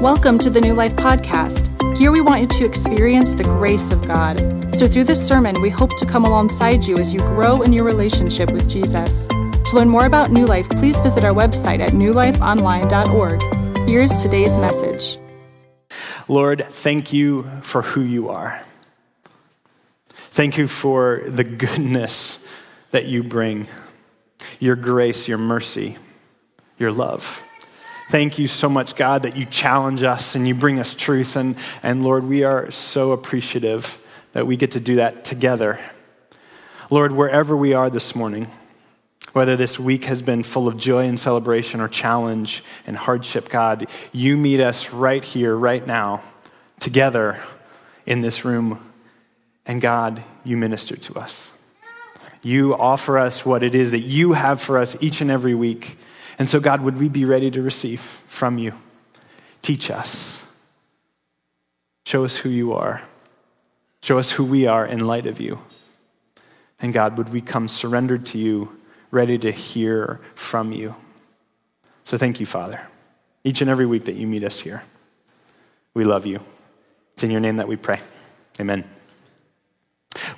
Welcome to the New Life Podcast. Here we want you to experience the grace of God. So, through this sermon, we hope to come alongside you as you grow in your relationship with Jesus. To learn more about New Life, please visit our website at newlifeonline.org. Here's today's message Lord, thank you for who you are. Thank you for the goodness that you bring, your grace, your mercy, your love. Thank you so much, God, that you challenge us and you bring us truth. And, and Lord, we are so appreciative that we get to do that together. Lord, wherever we are this morning, whether this week has been full of joy and celebration or challenge and hardship, God, you meet us right here, right now, together in this room. And God, you minister to us. You offer us what it is that you have for us each and every week. And so, God, would we be ready to receive from you? Teach us. Show us who you are. Show us who we are in light of you. And God, would we come surrendered to you, ready to hear from you? So thank you, Father, each and every week that you meet us here. We love you. It's in your name that we pray. Amen.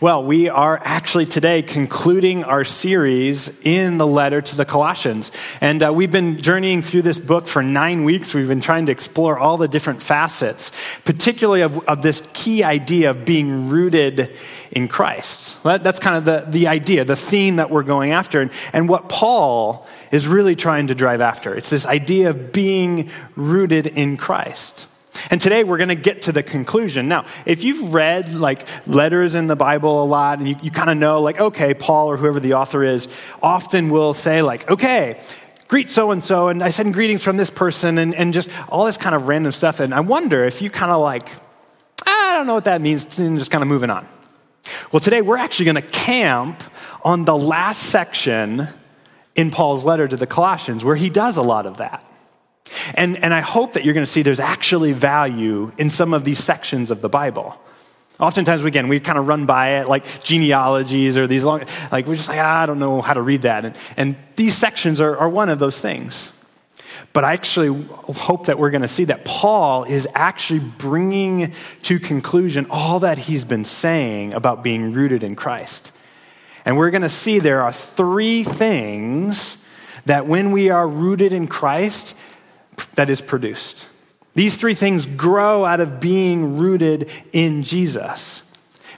Well, we are actually today concluding our series in the letter to the Colossians. And uh, we've been journeying through this book for nine weeks. We've been trying to explore all the different facets, particularly of, of this key idea of being rooted in Christ. That, that's kind of the, the idea, the theme that we're going after, and, and what Paul is really trying to drive after. It's this idea of being rooted in Christ. And today we're going to get to the conclusion. Now, if you've read like letters in the Bible a lot and you, you kind of know, like, okay, Paul or whoever the author is often will say, like, okay, greet so and so, and I send greetings from this person, and, and just all this kind of random stuff. And I wonder if you kind of like, I don't know what that means, and just kind of moving on. Well, today we're actually going to camp on the last section in Paul's letter to the Colossians where he does a lot of that. And, and I hope that you're going to see there's actually value in some of these sections of the Bible. Oftentimes, again, we kind of run by it like genealogies or these long, like we're just like, ah, I don't know how to read that. And, and these sections are, are one of those things. But I actually hope that we're going to see that Paul is actually bringing to conclusion all that he's been saying about being rooted in Christ. And we're going to see there are three things that when we are rooted in Christ, that is produced. These three things grow out of being rooted in Jesus.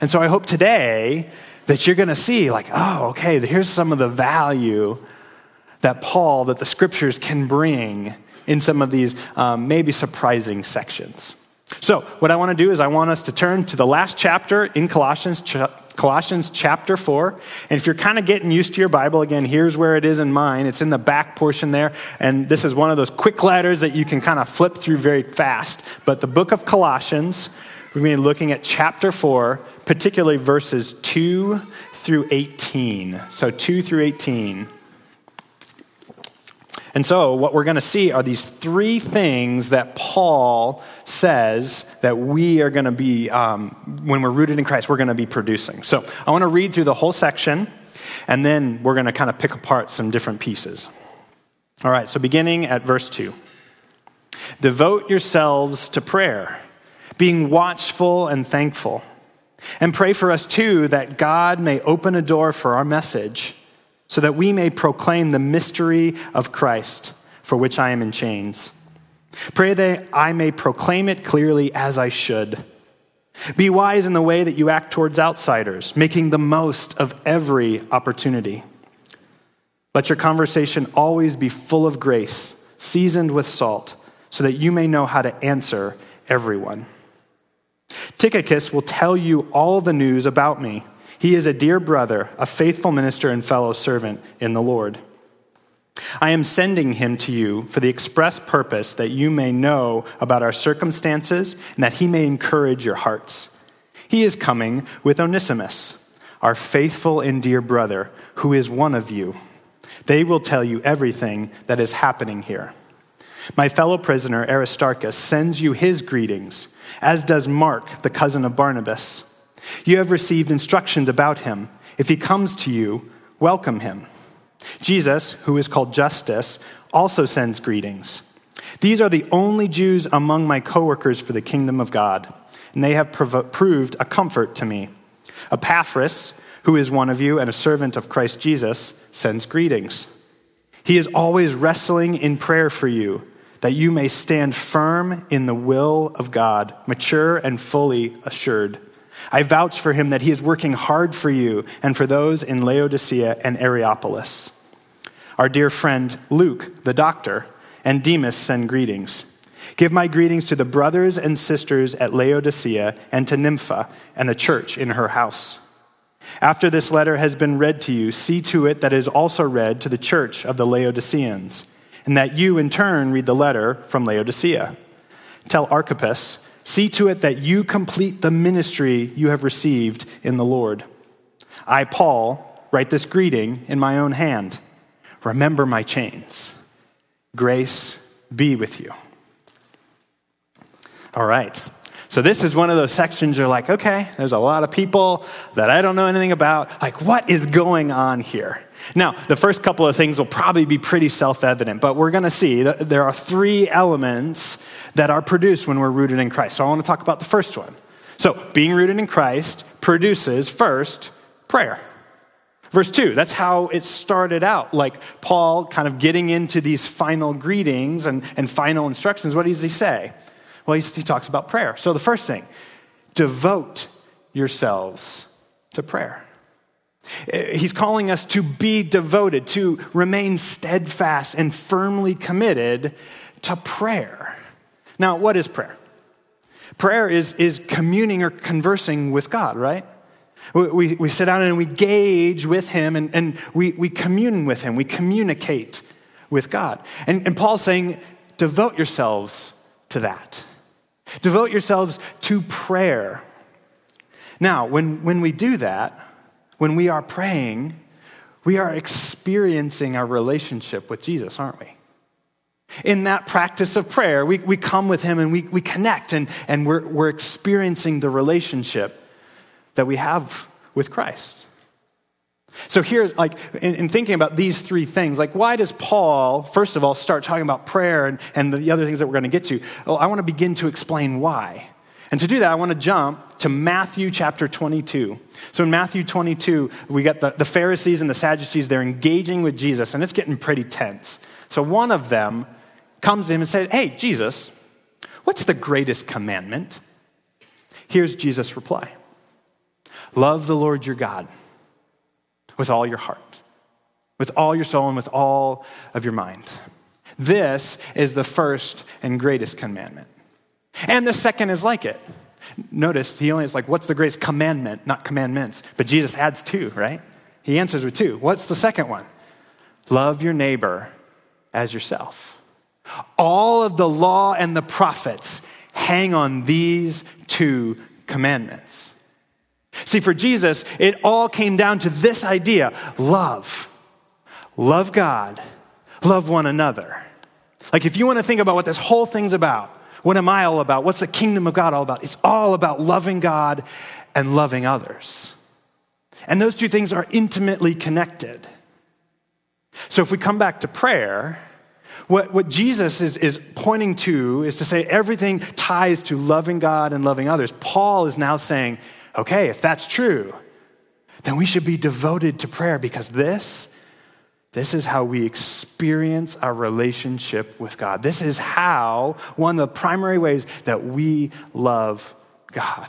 And so I hope today that you're going to see, like, oh, okay, here's some of the value that Paul, that the scriptures can bring in some of these um, maybe surprising sections. So, what I want to do is I want us to turn to the last chapter in Colossians, Colossians chapter 4. And if you're kind of getting used to your Bible, again, here's where it is in mine. It's in the back portion there. And this is one of those quick letters that you can kind of flip through very fast. But the book of Colossians, we're going to be looking at chapter 4, particularly verses 2 through 18. So 2 through 18. And so, what we're going to see are these three things that Paul says that we are going to be, um, when we're rooted in Christ, we're going to be producing. So, I want to read through the whole section, and then we're going to kind of pick apart some different pieces. All right, so beginning at verse 2 Devote yourselves to prayer, being watchful and thankful. And pray for us too that God may open a door for our message so that we may proclaim the mystery of Christ, for which I am in chains. Pray that I may proclaim it clearly as I should. Be wise in the way that you act towards outsiders, making the most of every opportunity. Let your conversation always be full of grace, seasoned with salt, so that you may know how to answer everyone. Tychicus will tell you all the news about me. He is a dear brother, a faithful minister and fellow servant in the Lord. I am sending him to you for the express purpose that you may know about our circumstances and that he may encourage your hearts. He is coming with Onesimus, our faithful and dear brother, who is one of you. They will tell you everything that is happening here. My fellow prisoner Aristarchus sends you his greetings, as does Mark, the cousin of Barnabas. You have received instructions about him. If he comes to you, welcome him. Jesus, who is called Justus, also sends greetings. These are the only Jews among my coworkers for the kingdom of God, and they have prov- proved a comfort to me. Epaphras, who is one of you and a servant of Christ Jesus, sends greetings. He is always wrestling in prayer for you, that you may stand firm in the will of God, mature and fully assured. I vouch for him that he is working hard for you and for those in Laodicea and Hierapolis. Our dear friend Luke, the doctor, and Demas send greetings. Give my greetings to the brothers and sisters at Laodicea and to Nympha and the church in her house. After this letter has been read to you, see to it that it is also read to the church of the Laodiceans, and that you in turn read the letter from Laodicea. Tell Archippus, see to it that you complete the ministry you have received in the Lord. I, Paul, write this greeting in my own hand. Remember my chains. Grace be with you. All right. So, this is one of those sections you're like, okay, there's a lot of people that I don't know anything about. Like, what is going on here? Now, the first couple of things will probably be pretty self evident, but we're going to see that there are three elements that are produced when we're rooted in Christ. So, I want to talk about the first one. So, being rooted in Christ produces first prayer. Verse 2, that's how it started out. Like Paul kind of getting into these final greetings and, and final instructions. What does he say? Well, he, he talks about prayer. So the first thing, devote yourselves to prayer. Eh, he's calling us to be devoted, to remain steadfast and firmly committed to prayer. Now, what is prayer? Prayer is, is communing or conversing with God, right? We, we sit down and we gauge with him and, and we, we commune with him. We communicate with God. And, and Paul's saying, devote yourselves to that. Devote yourselves to prayer. Now, when, when we do that, when we are praying, we are experiencing our relationship with Jesus, aren't we? In that practice of prayer, we, we come with Him and we, we connect and, and we're, we're experiencing the relationship that we have with Christ. So here, like, in, in, thinking about these three things, like, why does Paul, first of all, start talking about prayer and, and the other things that we're going to get to? Well, I want to begin to explain why. And to do that, I want to jump to Matthew chapter 22. So in Matthew 22, we got the, the Pharisees and the Sadducees, they're engaging with Jesus, and it's getting pretty tense. So one of them comes to him and says, Hey, Jesus, what's the greatest commandment? Here's Jesus' reply. Love the Lord your God with all your heart, with all your soul, and with all of your mind. This is the first and greatest commandment. And the second is like it. Notice he only is like, what's the greatest commandment, not commandments? But Jesus adds two, right? He answers with two. What's the second one? Love your neighbor as yourself. All of the law and the prophets hang on these two commandments. See, for Jesus, it all came down to this idea love. Love God, love one another. Like, if you want to think about what this whole thing's about, what am I all about? What's the kingdom of God all about? It's all about loving God and loving others. And those two things are intimately connected. So, if we come back to prayer, what, what Jesus is, is pointing to is to say everything ties to loving God and loving others. Paul is now saying, okay, if that's true, then we should be devoted to prayer because this, this is how we experience our relationship with God. This is how, one of the primary ways that we love God.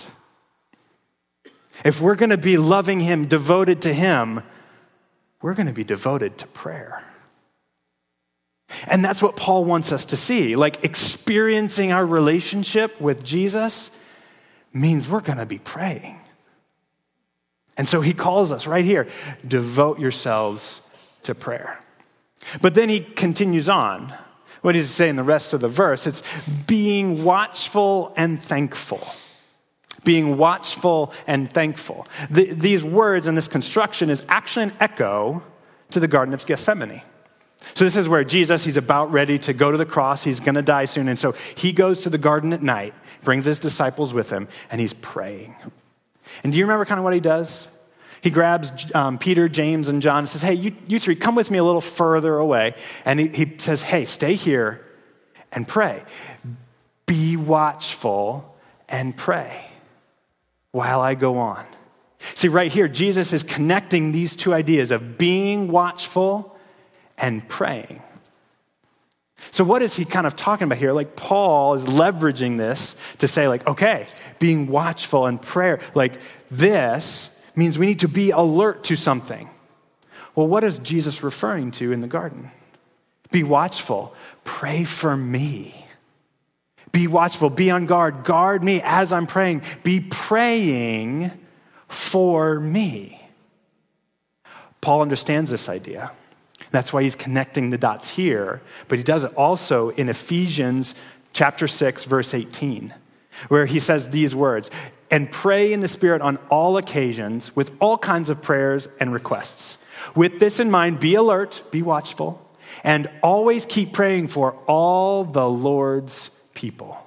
If we're going to be loving Him, devoted to Him, we're going to be devoted to prayer. And that's what Paul wants us to see. Like experiencing our relationship with Jesus means we're going to be praying. And so he calls us right here devote yourselves to prayer. But then he continues on. What does he say in the rest of the verse? It's being watchful and thankful. Being watchful and thankful. The, these words and this construction is actually an echo to the Garden of Gethsemane. So, this is where Jesus, he's about ready to go to the cross. He's going to die soon. And so he goes to the garden at night brings his disciples with him, and he's praying. And do you remember kind of what he does? He grabs um, Peter, James, and John and says, Hey, you, you three, come with me a little further away. And he, he says, Hey, stay here and pray. Be watchful and pray while I go on. See, right here, Jesus is connecting these two ideas of being watchful and praying. So, what is he kind of talking about here? Like, Paul is leveraging this to say, like, okay, being watchful and prayer, like, this means we need to be alert to something. Well, what is Jesus referring to in the garden? Be watchful, pray for me. Be watchful, be on guard, guard me as I'm praying. Be praying for me. Paul understands this idea. That's why he's connecting the dots here, but he does it also in Ephesians chapter 6 verse 18, where he says these words, and pray in the spirit on all occasions with all kinds of prayers and requests. With this in mind, be alert, be watchful, and always keep praying for all the Lord's people.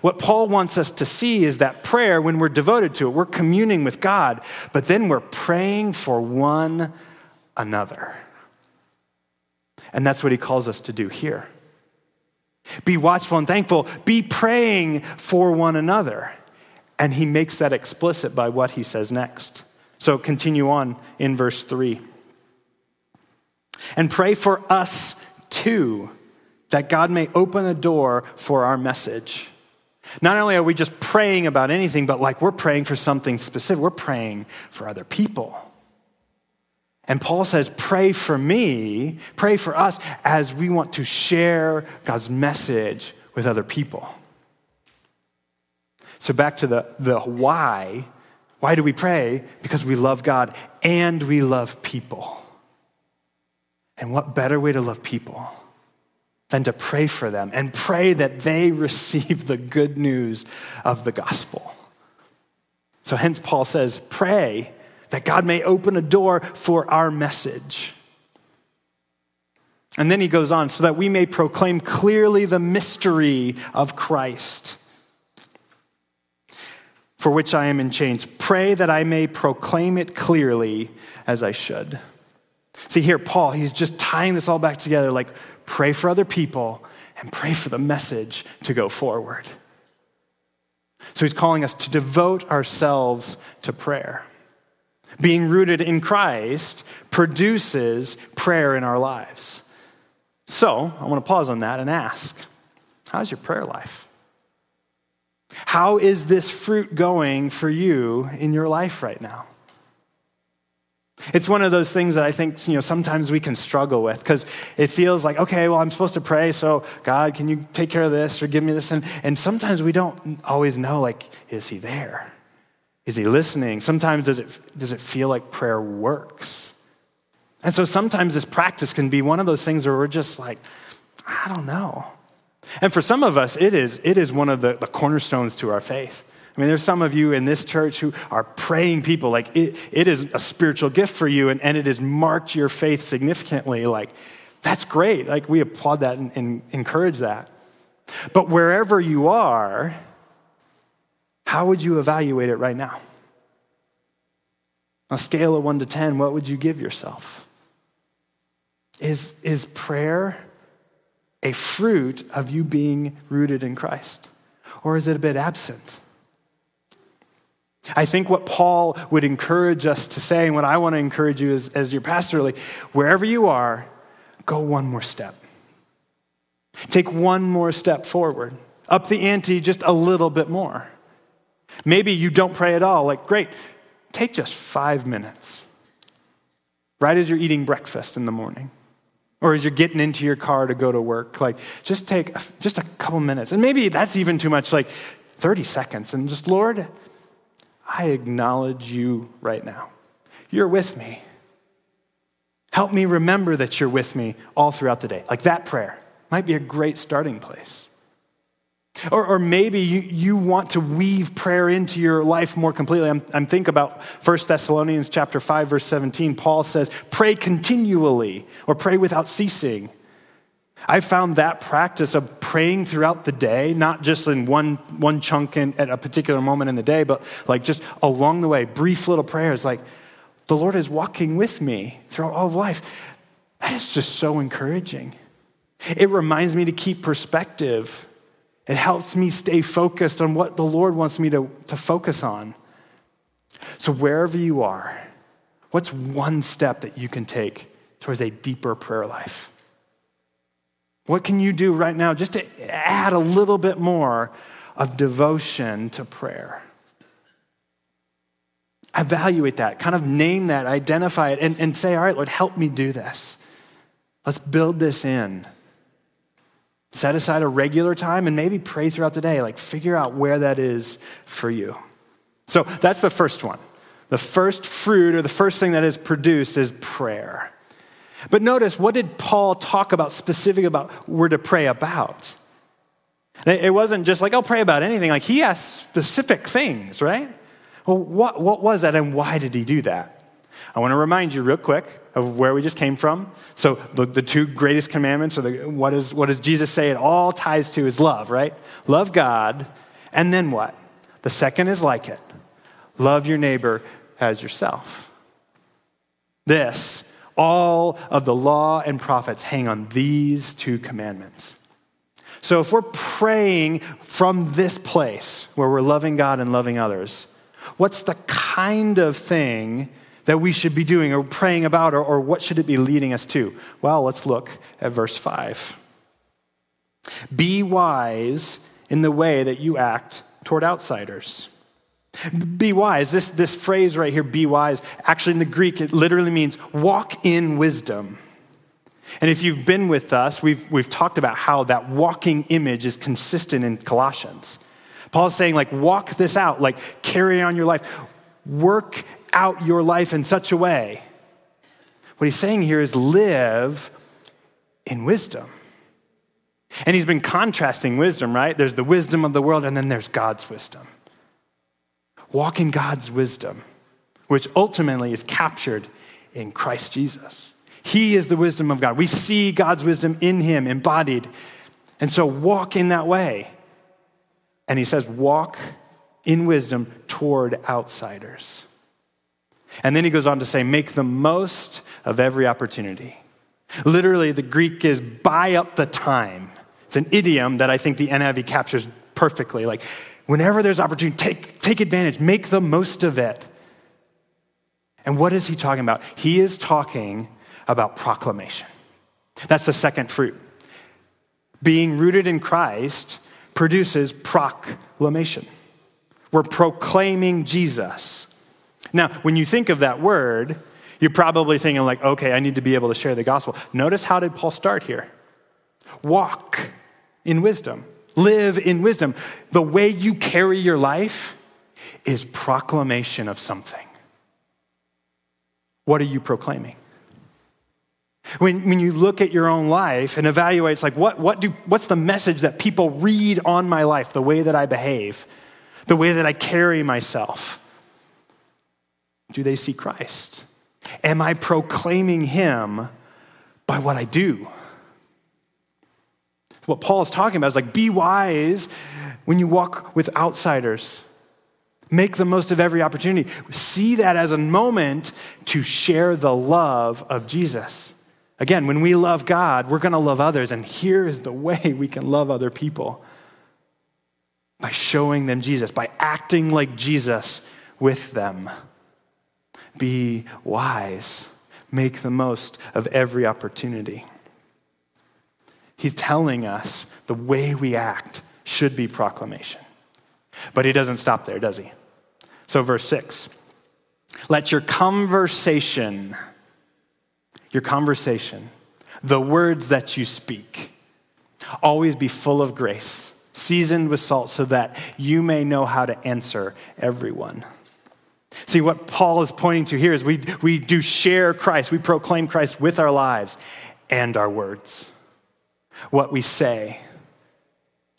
What Paul wants us to see is that prayer, when we're devoted to it, we're communing with God, but then we're praying for one another. And that's what he calls us to do here. Be watchful and thankful. Be praying for one another. And he makes that explicit by what he says next. So continue on in verse 3. And pray for us too, that God may open a door for our message. Not only are we just praying about anything, but like we're praying for something specific, we're praying for other people. And Paul says, Pray for me, pray for us as we want to share God's message with other people. So, back to the, the why. Why do we pray? Because we love God and we love people. And what better way to love people than to pray for them and pray that they receive the good news of the gospel? So, hence, Paul says, Pray that God may open a door for our message. And then he goes on, so that we may proclaim clearly the mystery of Christ, for which I am in chains. Pray that I may proclaim it clearly as I should. See, here, Paul, he's just tying this all back together like pray for other people and pray for the message to go forward. So he's calling us to devote ourselves to prayer being rooted in Christ produces prayer in our lives. So, I want to pause on that and ask how's your prayer life? How is this fruit going for you in your life right now? It's one of those things that I think, you know, sometimes we can struggle with because it feels like, okay, well, I'm supposed to pray, so God, can you take care of this or give me this? And, and sometimes we don't always know, like, is he there? Is he listening? Sometimes does it, does it feel like prayer works? And so sometimes this practice can be one of those things where we're just like, I don't know. And for some of us, it is, it is one of the, the cornerstones to our faith. I mean, there's some of you in this church who are praying people. Like, it, it is a spiritual gift for you, and, and it has marked your faith significantly. Like, that's great. Like, we applaud that and, and encourage that. But wherever you are, how would you evaluate it right now? On a scale of 1 to 10, what would you give yourself? Is, is prayer a fruit of you being rooted in Christ? Or is it a bit absent? I think what Paul would encourage us to say, and what I want to encourage you as, as your pastor, like, wherever you are, go one more step. Take one more step forward. Up the ante just a little bit more. Maybe you don't pray at all. Like, great, take just five minutes, right as you're eating breakfast in the morning. Or as you're getting into your car to go to work, like just take a, just a couple minutes. And maybe that's even too much, like 30 seconds. And just, Lord, I acknowledge you right now. You're with me. Help me remember that you're with me all throughout the day. Like that prayer might be a great starting place. Or, or maybe you, you want to weave prayer into your life more completely. I'm, I'm thinking about 1 Thessalonians chapter 5, verse 17. Paul says, pray continually or pray without ceasing. I found that practice of praying throughout the day, not just in one, one chunk in, at a particular moment in the day, but like just along the way, brief little prayers like, the Lord is walking with me throughout all of life. That is just so encouraging. It reminds me to keep perspective. It helps me stay focused on what the Lord wants me to, to focus on. So, wherever you are, what's one step that you can take towards a deeper prayer life? What can you do right now just to add a little bit more of devotion to prayer? Evaluate that, kind of name that, identify it, and, and say, All right, Lord, help me do this. Let's build this in. Set aside a regular time and maybe pray throughout the day. Like, figure out where that is for you. So, that's the first one. The first fruit or the first thing that is produced is prayer. But notice, what did Paul talk about specific about we're to pray about? It wasn't just like, I'll pray about anything. Like, he asked specific things, right? Well, what, what was that and why did he do that? I want to remind you real quick of where we just came from. So, the, the two greatest commandments, or the, what, is, what does Jesus say it all ties to is love, right? Love God, and then what? The second is like it love your neighbor as yourself. This all of the law and prophets hang on these two commandments. So if we're praying from this place where we're loving God and loving others, what's the kind of thing that we should be doing or praying about, or, or what should it be leading us to? Well, let's look at verse 5. Be wise in the way that you act toward outsiders. Be wise. This, this phrase right here, be wise, actually in the Greek, it literally means walk in wisdom. And if you've been with us, we've, we've talked about how that walking image is consistent in Colossians. Paul's saying, like, walk this out, like, carry on your life, work out your life in such a way. What he's saying here is live in wisdom. And he's been contrasting wisdom, right? There's the wisdom of the world, and then there's God's wisdom. Walk in God's wisdom, which ultimately is captured in Christ Jesus. He is the wisdom of God. We see God's wisdom in him embodied. And so walk in that way. And he says, walk in wisdom toward outsiders. And then he goes on to say, make the most of every opportunity. Literally, the Greek is buy up the time. It's an idiom that I think the NIV captures perfectly. Like, Whenever there's opportunity, take, take advantage, make the most of it. And what is he talking about? He is talking about proclamation. That's the second fruit. Being rooted in Christ produces proclamation. We're proclaiming Jesus. Now, when you think of that word, you're probably thinking, like, okay, I need to be able to share the gospel. Notice how did Paul start here? Walk in wisdom. Live in wisdom. The way you carry your life is proclamation of something. What are you proclaiming? When, when you look at your own life and evaluate, it's like, what, what do, what's the message that people read on my life, the way that I behave, the way that I carry myself? Do they see Christ? Am I proclaiming Him by what I do? What Paul is talking about is like, be wise when you walk with outsiders. Make the most of every opportunity. See that as a moment to share the love of Jesus. Again, when we love God, we're going to love others. And here is the way we can love other people by showing them Jesus, by acting like Jesus with them. Be wise. Make the most of every opportunity. He's telling us the way we act should be proclamation. But he doesn't stop there, does he? So, verse 6 let your conversation, your conversation, the words that you speak, always be full of grace, seasoned with salt, so that you may know how to answer everyone. See, what Paul is pointing to here is we, we do share Christ, we proclaim Christ with our lives and our words what we say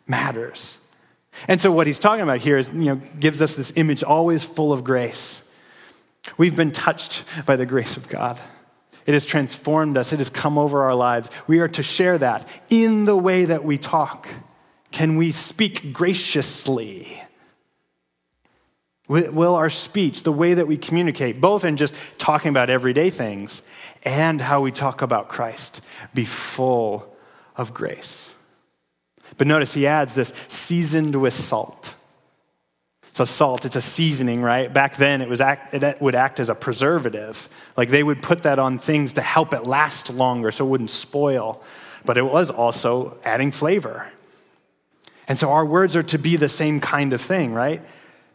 matters. And so what he's talking about here is, you know, gives us this image always full of grace. We've been touched by the grace of God. It has transformed us. It has come over our lives. We are to share that in the way that we talk. Can we speak graciously? Will our speech, the way that we communicate, both in just talking about everyday things and how we talk about Christ, be full of grace. But notice he adds this seasoned with salt. So, salt, it's a seasoning, right? Back then, it, was act, it would act as a preservative. Like they would put that on things to help it last longer so it wouldn't spoil. But it was also adding flavor. And so, our words are to be the same kind of thing, right?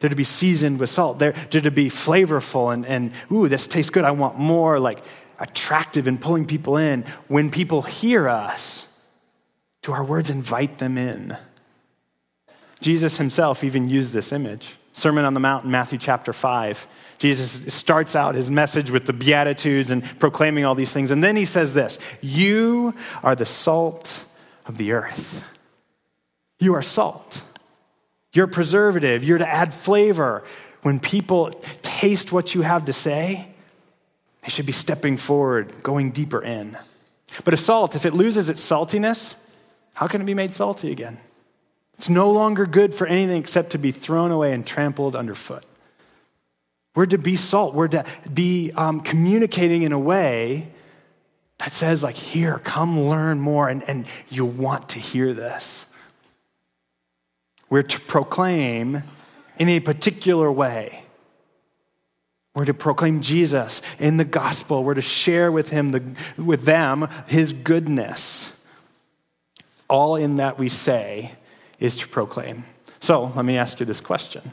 They're to be seasoned with salt. They're, they're to be flavorful and, and, ooh, this tastes good. I want more. Like attractive and pulling people in. When people hear us, do our words invite them in? Jesus himself even used this image. Sermon on the Mount in Matthew chapter 5. Jesus starts out his message with the Beatitudes and proclaiming all these things. And then he says this You are the salt of the earth. You are salt. You're preservative. You're to add flavor. When people taste what you have to say, they should be stepping forward, going deeper in. But a salt, if it loses its saltiness, how can it be made salty again? It's no longer good for anything except to be thrown away and trampled underfoot. We're to be salt. We're to be um, communicating in a way that says, like, here, come learn more, and, and you want to hear this. We're to proclaim in a particular way. We're to proclaim Jesus in the gospel. We're to share with him the, with them his goodness. All in that we say is to proclaim. So let me ask you this question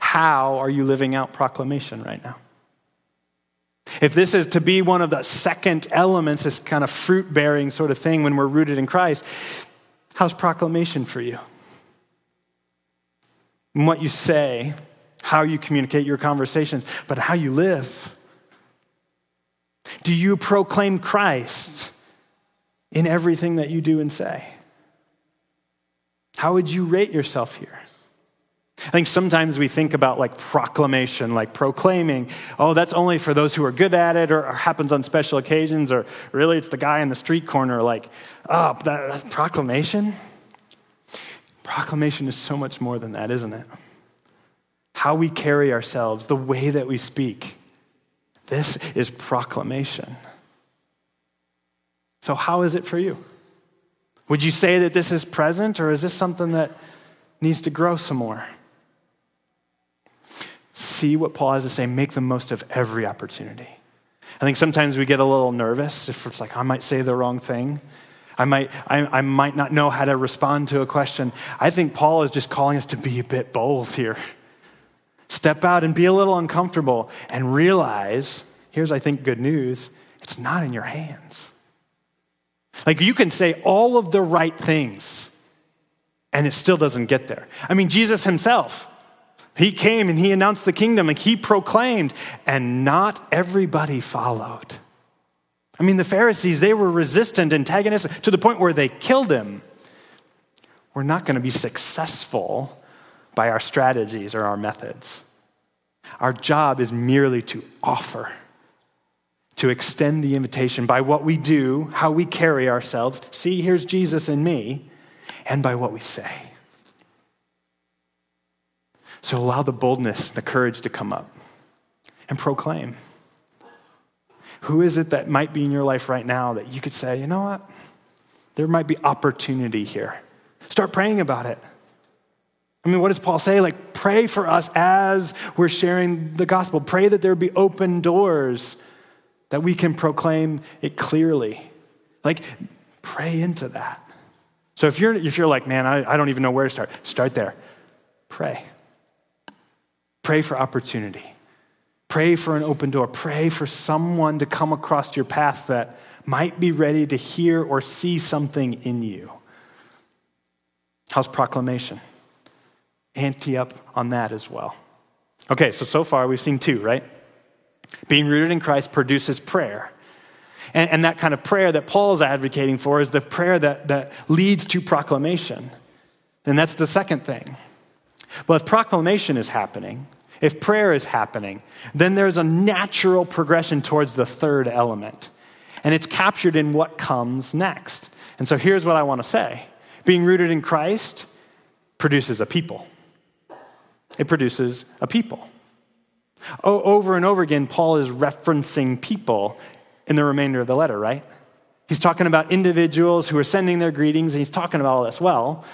How are you living out proclamation right now? If this is to be one of the second elements, this kind of fruit bearing sort of thing when we're rooted in Christ, how's proclamation for you? What you say, how you communicate your conversations, but how you live. Do you proclaim Christ in everything that you do and say? How would you rate yourself here? I think sometimes we think about like proclamation, like proclaiming, oh, that's only for those who are good at it or, or happens on special occasions, or really it's the guy in the street corner, like, oh, that, that proclamation? Proclamation is so much more than that, isn't it? How we carry ourselves, the way that we speak. This is proclamation. So, how is it for you? Would you say that this is present, or is this something that needs to grow some more? See what Paul has to say, make the most of every opportunity. I think sometimes we get a little nervous if it's like, I might say the wrong thing. I might, I, I might not know how to respond to a question. I think Paul is just calling us to be a bit bold here. Step out and be a little uncomfortable and realize here's, I think, good news it's not in your hands. Like you can say all of the right things and it still doesn't get there. I mean, Jesus himself, he came and he announced the kingdom and he proclaimed, and not everybody followed. I mean, the Pharisees, they were resistant, antagonistic, to the point where they killed him. We're not going to be successful by our strategies or our methods. Our job is merely to offer to extend the invitation by what we do, how we carry ourselves. See, here's Jesus in me, and by what we say. So allow the boldness, the courage to come up and proclaim. Who is it that might be in your life right now that you could say, you know what? There might be opportunity here. Start praying about it. I mean, what does Paul say? Like, pray for us as we're sharing the gospel. Pray that there be open doors that we can proclaim it clearly. Like, pray into that. So if you're, if you're like, man, I, I don't even know where to start, start there. Pray. Pray for opportunity. Pray for an open door. Pray for someone to come across your path that might be ready to hear or see something in you. How's proclamation? Ante up on that as well. Okay, so so far we've seen two, right? Being rooted in Christ produces prayer. And, and, that kind of prayer that Paul's advocating for is the prayer that, that leads to proclamation. And that's the second thing. Well, if proclamation is happening, if prayer is happening, then there's a natural progression towards the third element. And it's captured in what comes next. And so here's what I want to say being rooted in Christ produces a people. It produces a people. over and over again, Paul is referencing people in the remainder of the letter, right? He's talking about individuals who are sending their greetings, and he's talking about all this. Well,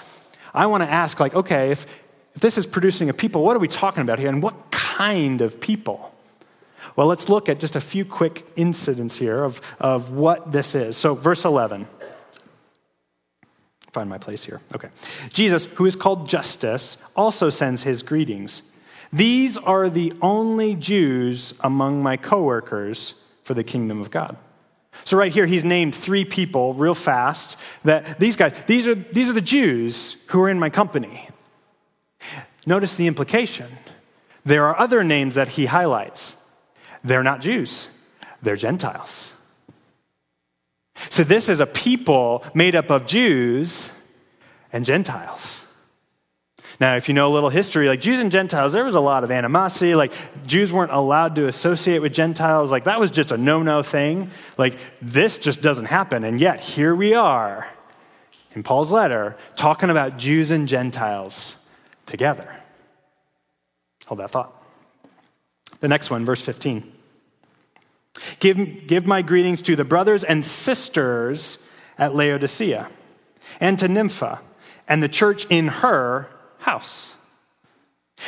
I want to ask, like, okay, if, if this is producing a people, what are we talking about here, and what kind of people? Well, let's look at just a few quick incidents here of, of what this is. So, verse 11. Find my place here. Okay. Jesus, who is called Justus, also sends his greetings. These are the only Jews among my coworkers for the kingdom of God. So right here he's named three people real fast that these guys these are these are the Jews who are in my company. Notice the implication. There are other names that he highlights. They're not Jews. They're Gentiles. So this is a people made up of Jews and Gentiles. Now, if you know a little history, like Jews and Gentiles, there was a lot of animosity. Like Jews weren't allowed to associate with Gentiles. Like that was just a no no thing. Like this just doesn't happen. And yet, here we are in Paul's letter talking about Jews and Gentiles together. Hold that thought. The next one, verse 15. Give, give my greetings to the brothers and sisters at Laodicea and to Nympha and the church in her house.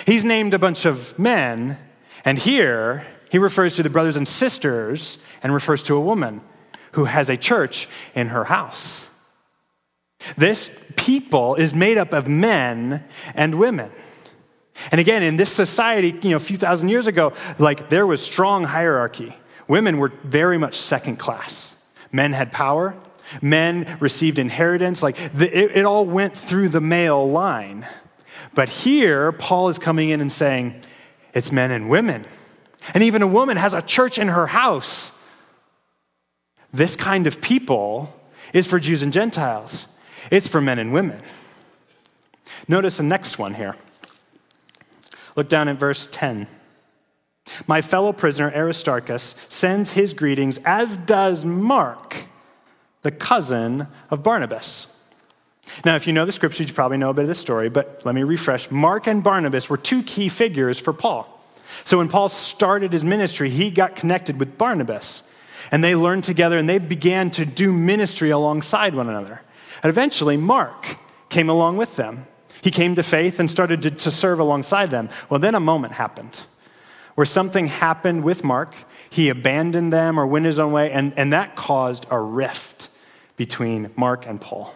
He's named a bunch of men, and here he refers to the brothers and sisters and refers to a woman who has a church in her house. This people is made up of men and women. And again, in this society, you know, a few thousand years ago, like there was strong hierarchy. Women were very much second class. Men had power, men received inheritance. Like the, it, it all went through the male line. But here, Paul is coming in and saying, it's men and women. And even a woman has a church in her house. This kind of people is for Jews and Gentiles, it's for men and women. Notice the next one here. Look down at verse 10. My fellow prisoner Aristarchus sends his greetings, as does Mark, the cousin of Barnabas. Now, if you know the scriptures, you probably know a bit of the story, but let me refresh. Mark and Barnabas were two key figures for Paul. So when Paul started his ministry, he got connected with Barnabas. And they learned together and they began to do ministry alongside one another. And eventually, Mark came along with them. He came to faith and started to, to serve alongside them. Well, then a moment happened where something happened with Mark. He abandoned them or went his own way, and, and that caused a rift between Mark and Paul.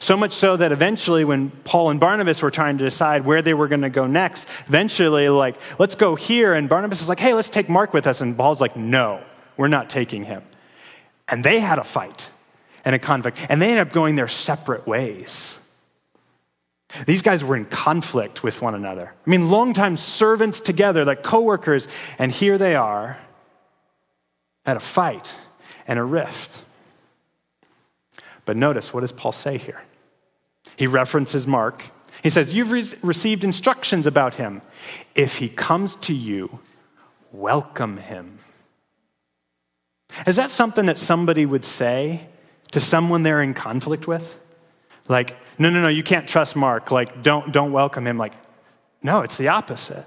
So much so that eventually, when Paul and Barnabas were trying to decide where they were going to go next, eventually, like, let's go here. And Barnabas is like, hey, let's take Mark with us. And Paul's like, no, we're not taking him. And they had a fight and a conflict, and they ended up going their separate ways. These guys were in conflict with one another. I mean, longtime servants together, like coworkers, and here they are at a fight and a rift. But notice, what does Paul say here? He references Mark. He says, You've re- received instructions about him. If he comes to you, welcome him. Is that something that somebody would say to someone they're in conflict with? Like, no, no, no, you can't trust Mark. Like, don't, don't welcome him. Like, no, it's the opposite.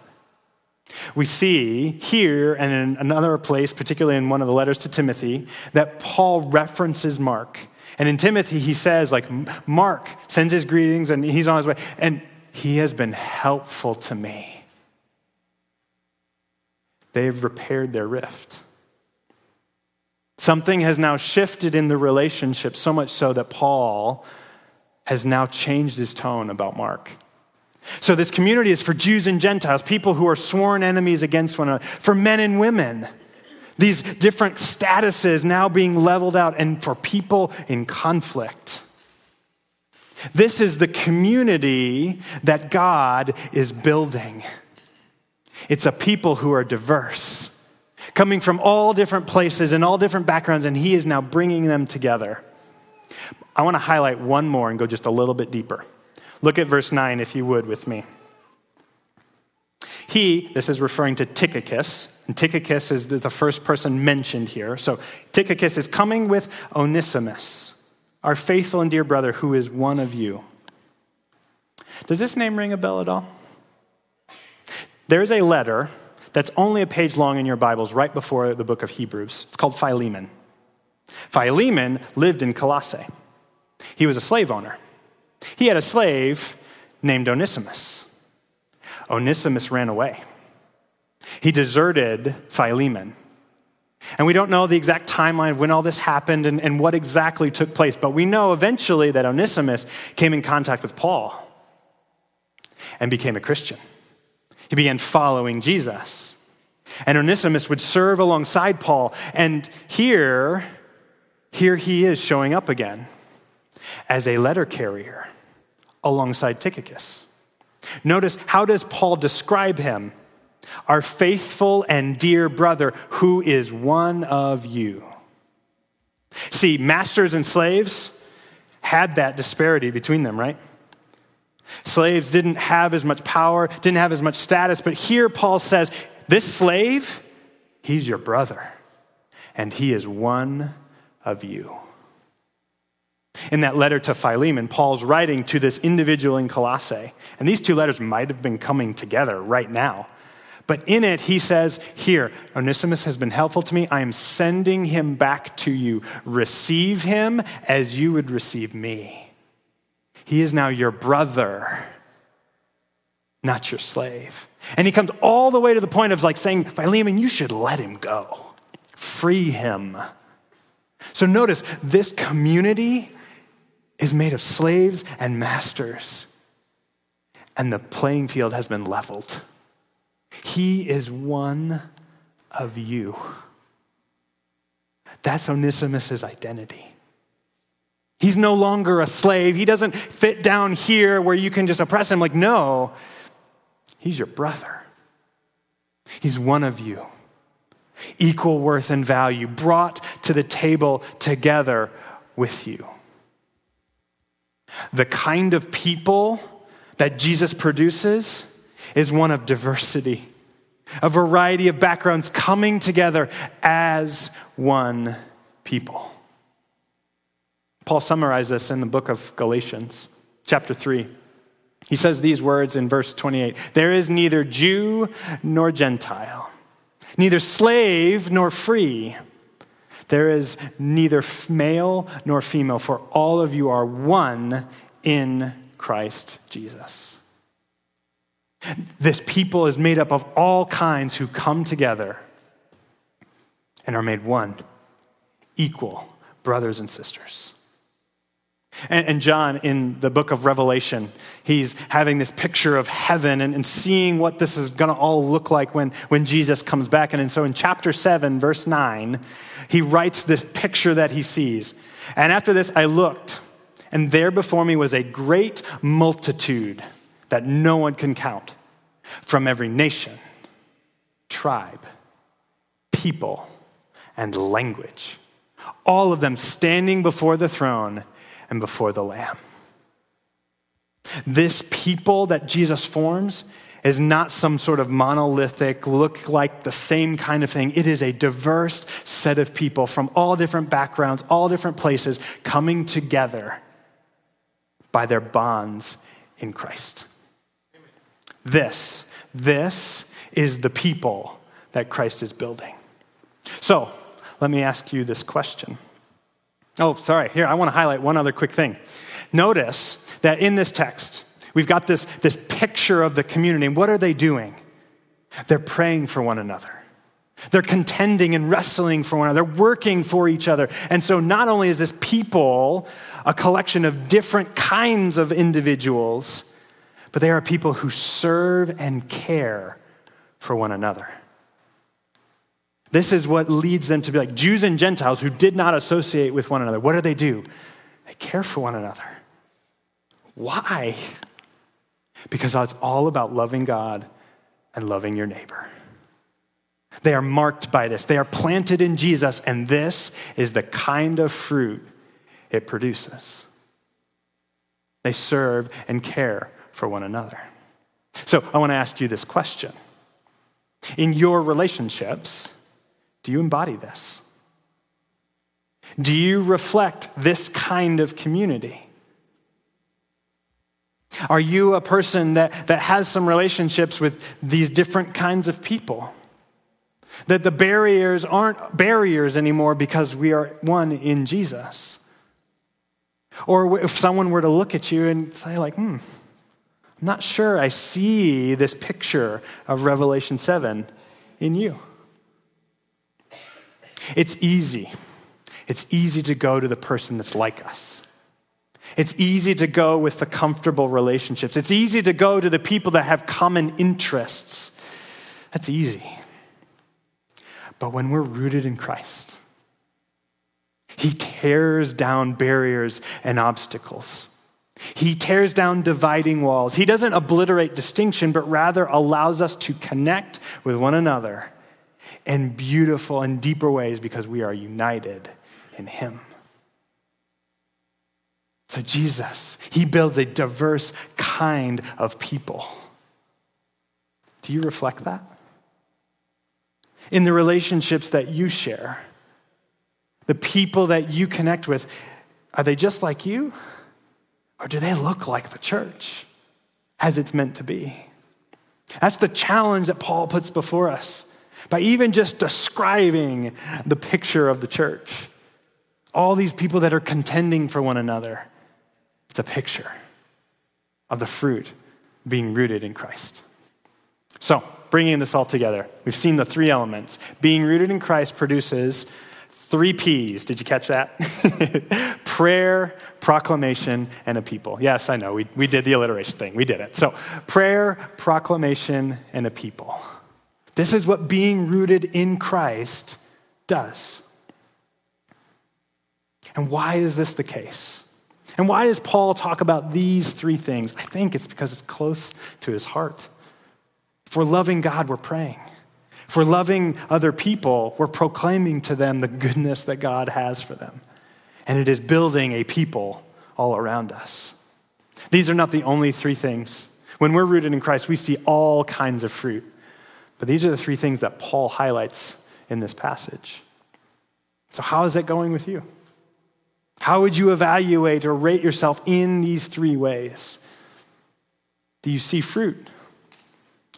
We see here and in another place, particularly in one of the letters to Timothy, that Paul references Mark. And in Timothy, he says, like, Mark sends his greetings and he's on his way. And he has been helpful to me. They've repaired their rift. Something has now shifted in the relationship, so much so that Paul has now changed his tone about Mark. So, this community is for Jews and Gentiles, people who are sworn enemies against one another, for men and women. These different statuses now being leveled out, and for people in conflict. This is the community that God is building. It's a people who are diverse, coming from all different places and all different backgrounds, and He is now bringing them together. I want to highlight one more and go just a little bit deeper. Look at verse 9, if you would, with me. He, this is referring to Tychicus, and Tychicus is the first person mentioned here. So Tychicus is coming with Onesimus, our faithful and dear brother, who is one of you. Does this name ring a bell at all? There's a letter that's only a page long in your Bibles right before the book of Hebrews. It's called Philemon. Philemon lived in Colossae. He was a slave owner. He had a slave named Onesimus. Onesimus ran away. He deserted Philemon. And we don't know the exact timeline of when all this happened and, and what exactly took place, but we know eventually that Onesimus came in contact with Paul and became a Christian. He began following Jesus. And Onesimus would serve alongside Paul. And here, here he is showing up again as a letter carrier alongside Tychicus. Notice how does Paul describe him? Our faithful and dear brother who is one of you. See, masters and slaves had that disparity between them, right? Slaves didn't have as much power, didn't have as much status, but here Paul says, This slave, he's your brother, and he is one of you. In that letter to Philemon, Paul's writing to this individual in Colossae, and these two letters might have been coming together right now. But in it, he says, Here, Onesimus has been helpful to me. I am sending him back to you. Receive him as you would receive me. He is now your brother, not your slave. And he comes all the way to the point of like saying, Philemon, you should let him go, free him. So notice this community is made of slaves and masters, and the playing field has been leveled. He is one of you. That's Onesimus' identity. He's no longer a slave. He doesn't fit down here where you can just oppress him. Like, no, he's your brother. He's one of you. Equal worth and value, brought to the table together with you. The kind of people that Jesus produces is one of diversity, a variety of backgrounds coming together as one people. Paul summarized this in the book of Galatians, chapter 3. He says these words in verse 28 There is neither Jew nor Gentile, neither slave nor free. There is neither male nor female, for all of you are one in Christ Jesus. This people is made up of all kinds who come together and are made one, equal brothers and sisters. And, John, in the book of Revelation, he's having this picture of heaven and, seeing what this is going to all look like when, when Jesus comes back. And so in chapter 7, verse 9, he writes this picture that he sees. And after this, I looked, and there before me was a great multitude that no one can count from every nation, tribe, people, and language, all of them standing before the throne and before the Lamb. This people that Jesus forms is not some sort of monolithic, look like the same kind of thing. It is a diverse set of people from all different backgrounds, all different places, coming together by their bonds in Christ. This, this is the people that Christ is building. So, let me ask you this question. Oh, sorry. Here, I want to highlight one other quick thing. Notice that in this text, we've got this, this picture of the community. And what are they doing? They're praying for one another. They're contending and wrestling for one another. They're working for each other. And so, not only is this people a collection of different kinds of individuals, but they are people who serve and care for one another. This is what leads them to be like Jews and Gentiles who did not associate with one another. What do they do? They care for one another. Why? Because it's all about loving God and loving your neighbor. They are marked by this. They are planted in Jesus, and this is the kind of fruit it produces. They serve and care for one another. So I want to ask you this question In your relationships, do you embody this? Do you reflect this kind of community? Are you a person that, that has some relationships with these different kinds of people? That the barriers aren't barriers anymore because we are one in Jesus. Or if someone were to look at you and say, like, hmm, I'm not sure I see this picture of Revelation 7 in you. It's easy. It's easy to go to the person that's like us. It's easy to go with the comfortable relationships. It's easy to go to the people that have common interests. That's easy. But when we're rooted in Christ, He tears down barriers and obstacles. He tears down dividing walls. He doesn't obliterate distinction, but rather allows us to connect with one another in beautiful and deeper ways because we are united in Him. So, Jesus, He builds a diverse kind of people. Do you reflect that? In the relationships that you share, the people that you connect with, are they just like you? Or do they look like the church as it's meant to be? That's the challenge that Paul puts before us by even just describing the picture of the church. All these people that are contending for one another. It's a picture of the fruit being rooted in Christ. So, bringing this all together, we've seen the three elements. Being rooted in Christ produces three P's. Did you catch that? prayer, proclamation, and a people. Yes, I know. We, we did the alliteration thing. We did it. So, prayer, proclamation, and a people. This is what being rooted in Christ does. And why is this the case? And why does Paul talk about these three things? I think it's because it's close to his heart. We're loving God, we're praying. We're loving other people, we're proclaiming to them the goodness that God has for them. And it is building a people all around us. These are not the only three things. When we're rooted in Christ, we see all kinds of fruit. But these are the three things that Paul highlights in this passage. So, how is it going with you? How would you evaluate or rate yourself in these three ways? Do you see fruit?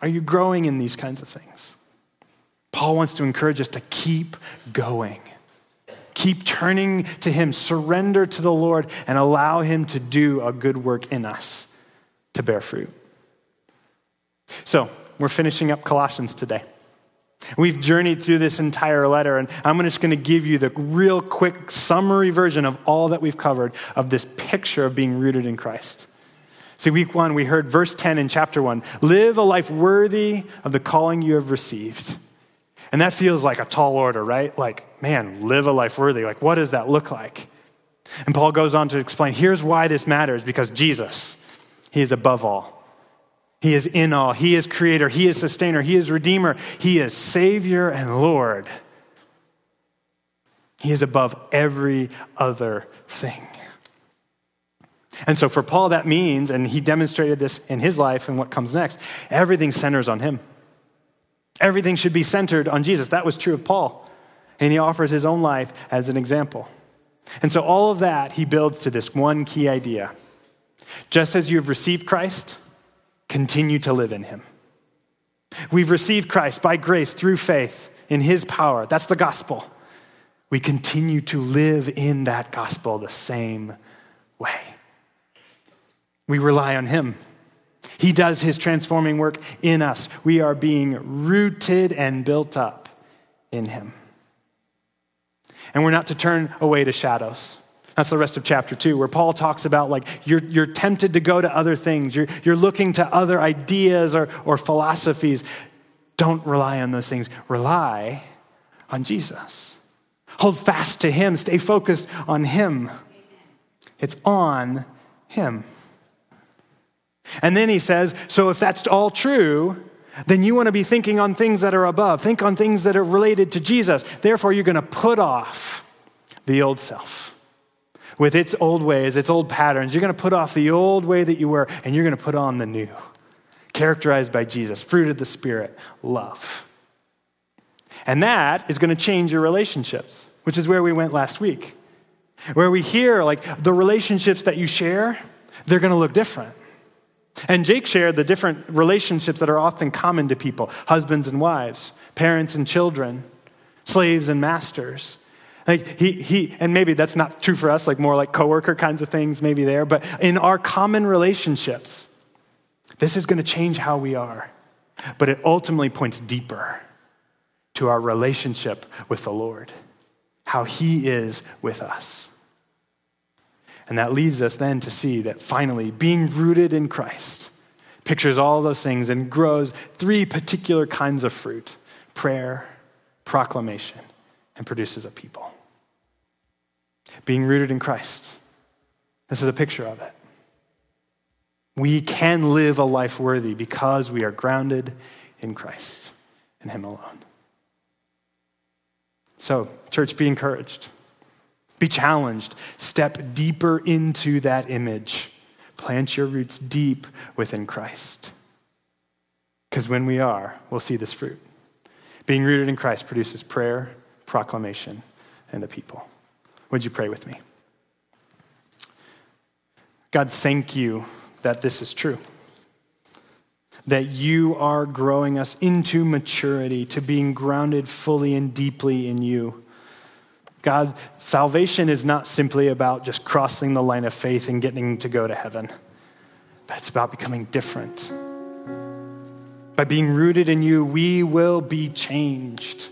Are you growing in these kinds of things? Paul wants to encourage us to keep going. Keep turning to Him, surrender to the Lord, and allow Him to do a good work in us to bear fruit. So, we're finishing up Colossians today. We've journeyed through this entire letter, and I'm just going to give you the real quick summary version of all that we've covered of this picture of being rooted in Christ. See, week one, we heard verse 10 in chapter one live a life worthy of the calling you have received. And that feels like a tall order, right? Like, man, live a life worthy. Like, what does that look like? And Paul goes on to explain here's why this matters because Jesus, He is above all. He is in all. He is creator. He is sustainer. He is redeemer. He is savior and Lord. He is above every other thing. And so for Paul, that means, and he demonstrated this in his life and what comes next, everything centers on him. Everything should be centered on Jesus. That was true of Paul. And he offers his own life as an example. And so all of that he builds to this one key idea. Just as you have received Christ, continue to live in him. We've received Christ by grace through faith in his power. That's the gospel. We continue to live in that gospel the same way. We rely on him. He does his transforming work in us. We are being rooted and built up in him. And we're not to turn away to shadows. That's the rest of chapter two, where Paul talks about like you're, you're tempted to go to other things, you're, you're looking to other ideas or, or philosophies. Don't rely on those things. Rely on Jesus. Hold fast to Him. Stay focused on Him. It's on Him. And then he says, so if that's all true, then you want to be thinking on things that are above. Think on things that are related to Jesus. Therefore, you're going to put off the old self with its old ways, its old patterns. You're going to put off the old way that you were, and you're going to put on the new, characterized by Jesus, fruit of the Spirit, love. And that is going to change your relationships, which is where we went last week. Where we hear, like, the relationships that you share, they're going to look different. And Jake shared the different relationships that are often common to people husbands and wives, parents and children, slaves and masters. Like he, he, and maybe that's not true for us, like more like coworker kinds of things, maybe there, but in our common relationships, this is going to change how we are. But it ultimately points deeper to our relationship with the Lord, how he is with us. And that leads us then to see that finally, being rooted in Christ pictures all those things and grows three particular kinds of fruit prayer, proclamation, and produces a people. Being rooted in Christ. This is a picture of it. We can live a life worthy because we are grounded in Christ and Him alone. So, church, be encouraged. Be challenged. Step deeper into that image. Plant your roots deep within Christ. Because when we are, we'll see this fruit. Being rooted in Christ produces prayer, proclamation, and the people. Would you pray with me? God, thank you that this is true. That you are growing us into maturity, to being grounded fully and deeply in you. God, salvation is not simply about just crossing the line of faith and getting to go to heaven, but it's about becoming different. By being rooted in you, we will be changed.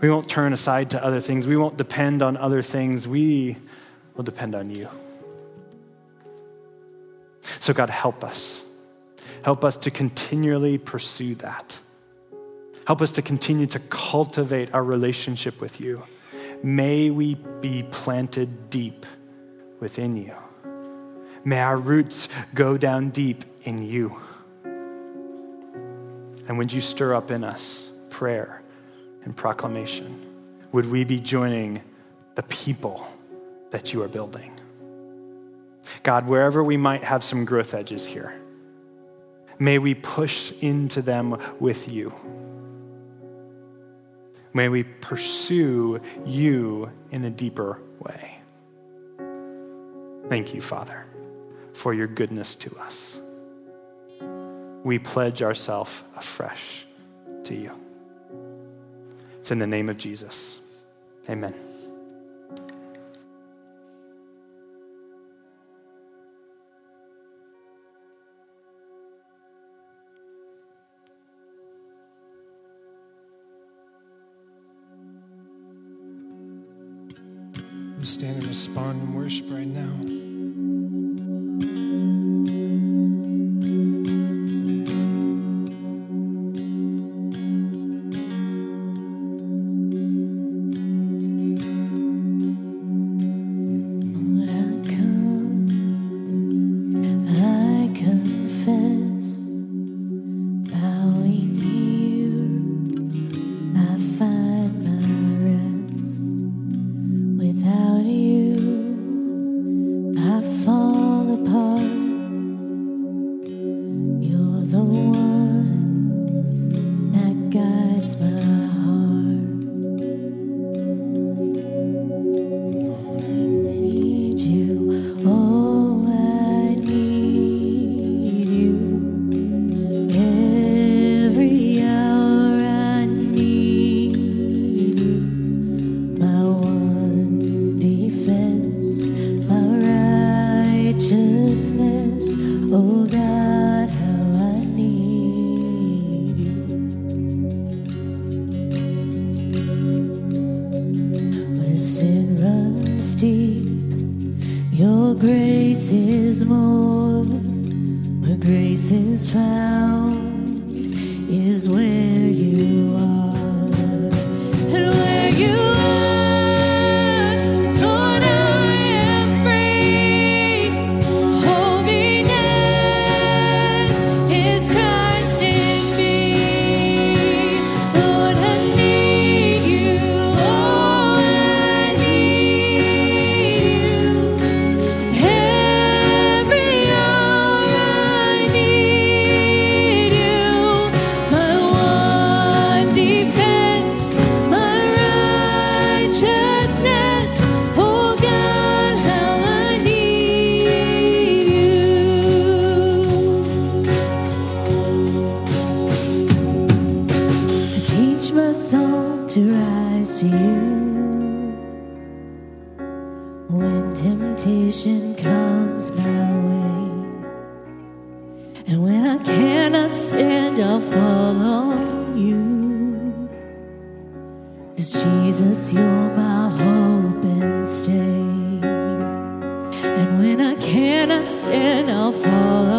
We won't turn aside to other things. We won't depend on other things. We will depend on you. So, God, help us. Help us to continually pursue that. Help us to continue to cultivate our relationship with you. May we be planted deep within you. May our roots go down deep in you. And would you stir up in us prayer and proclamation? Would we be joining the people that you are building? God, wherever we might have some growth edges here, may we push into them with you. May we pursue you in a deeper way. Thank you, Father, for your goodness to us. We pledge ourselves afresh to you. It's in the name of Jesus. Amen. We stand and respond and worship right now. change my song to rise to you. When temptation comes my way, and when I cannot stand, I'll fall on you. Cause Jesus, you're my hope and stay. And when I cannot stand, I'll fall on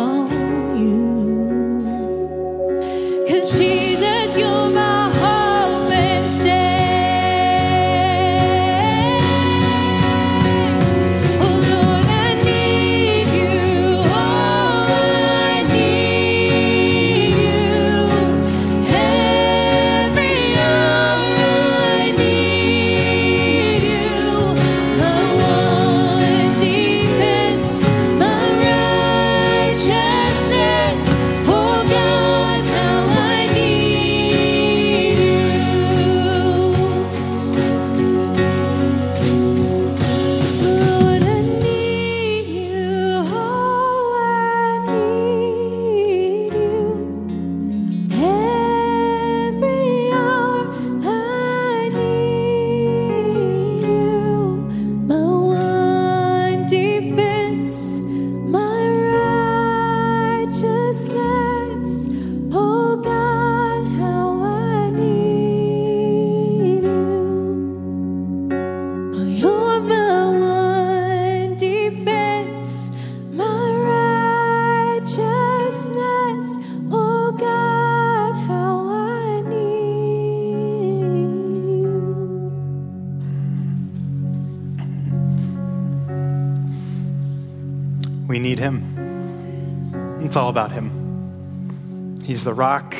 need him. It's all about him. He's the rock,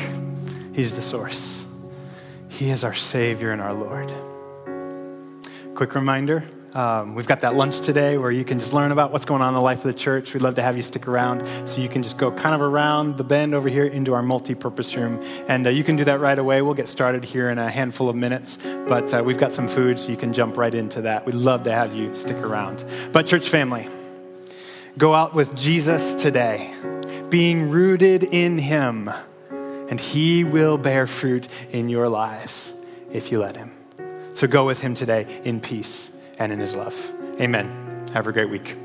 he's the source. He is our Savior and our Lord. Quick reminder um, we've got that lunch today where you can just learn about what's going on in the life of the church. We'd love to have you stick around so you can just go kind of around the bend over here into our multi purpose room. And uh, you can do that right away. We'll get started here in a handful of minutes, but uh, we've got some food so you can jump right into that. We'd love to have you stick around. But, church family, go out with Jesus today, being rooted in Him, and He will bear fruit in your lives if you let Him. So go with Him today in peace and in His love. Amen. Have a great week.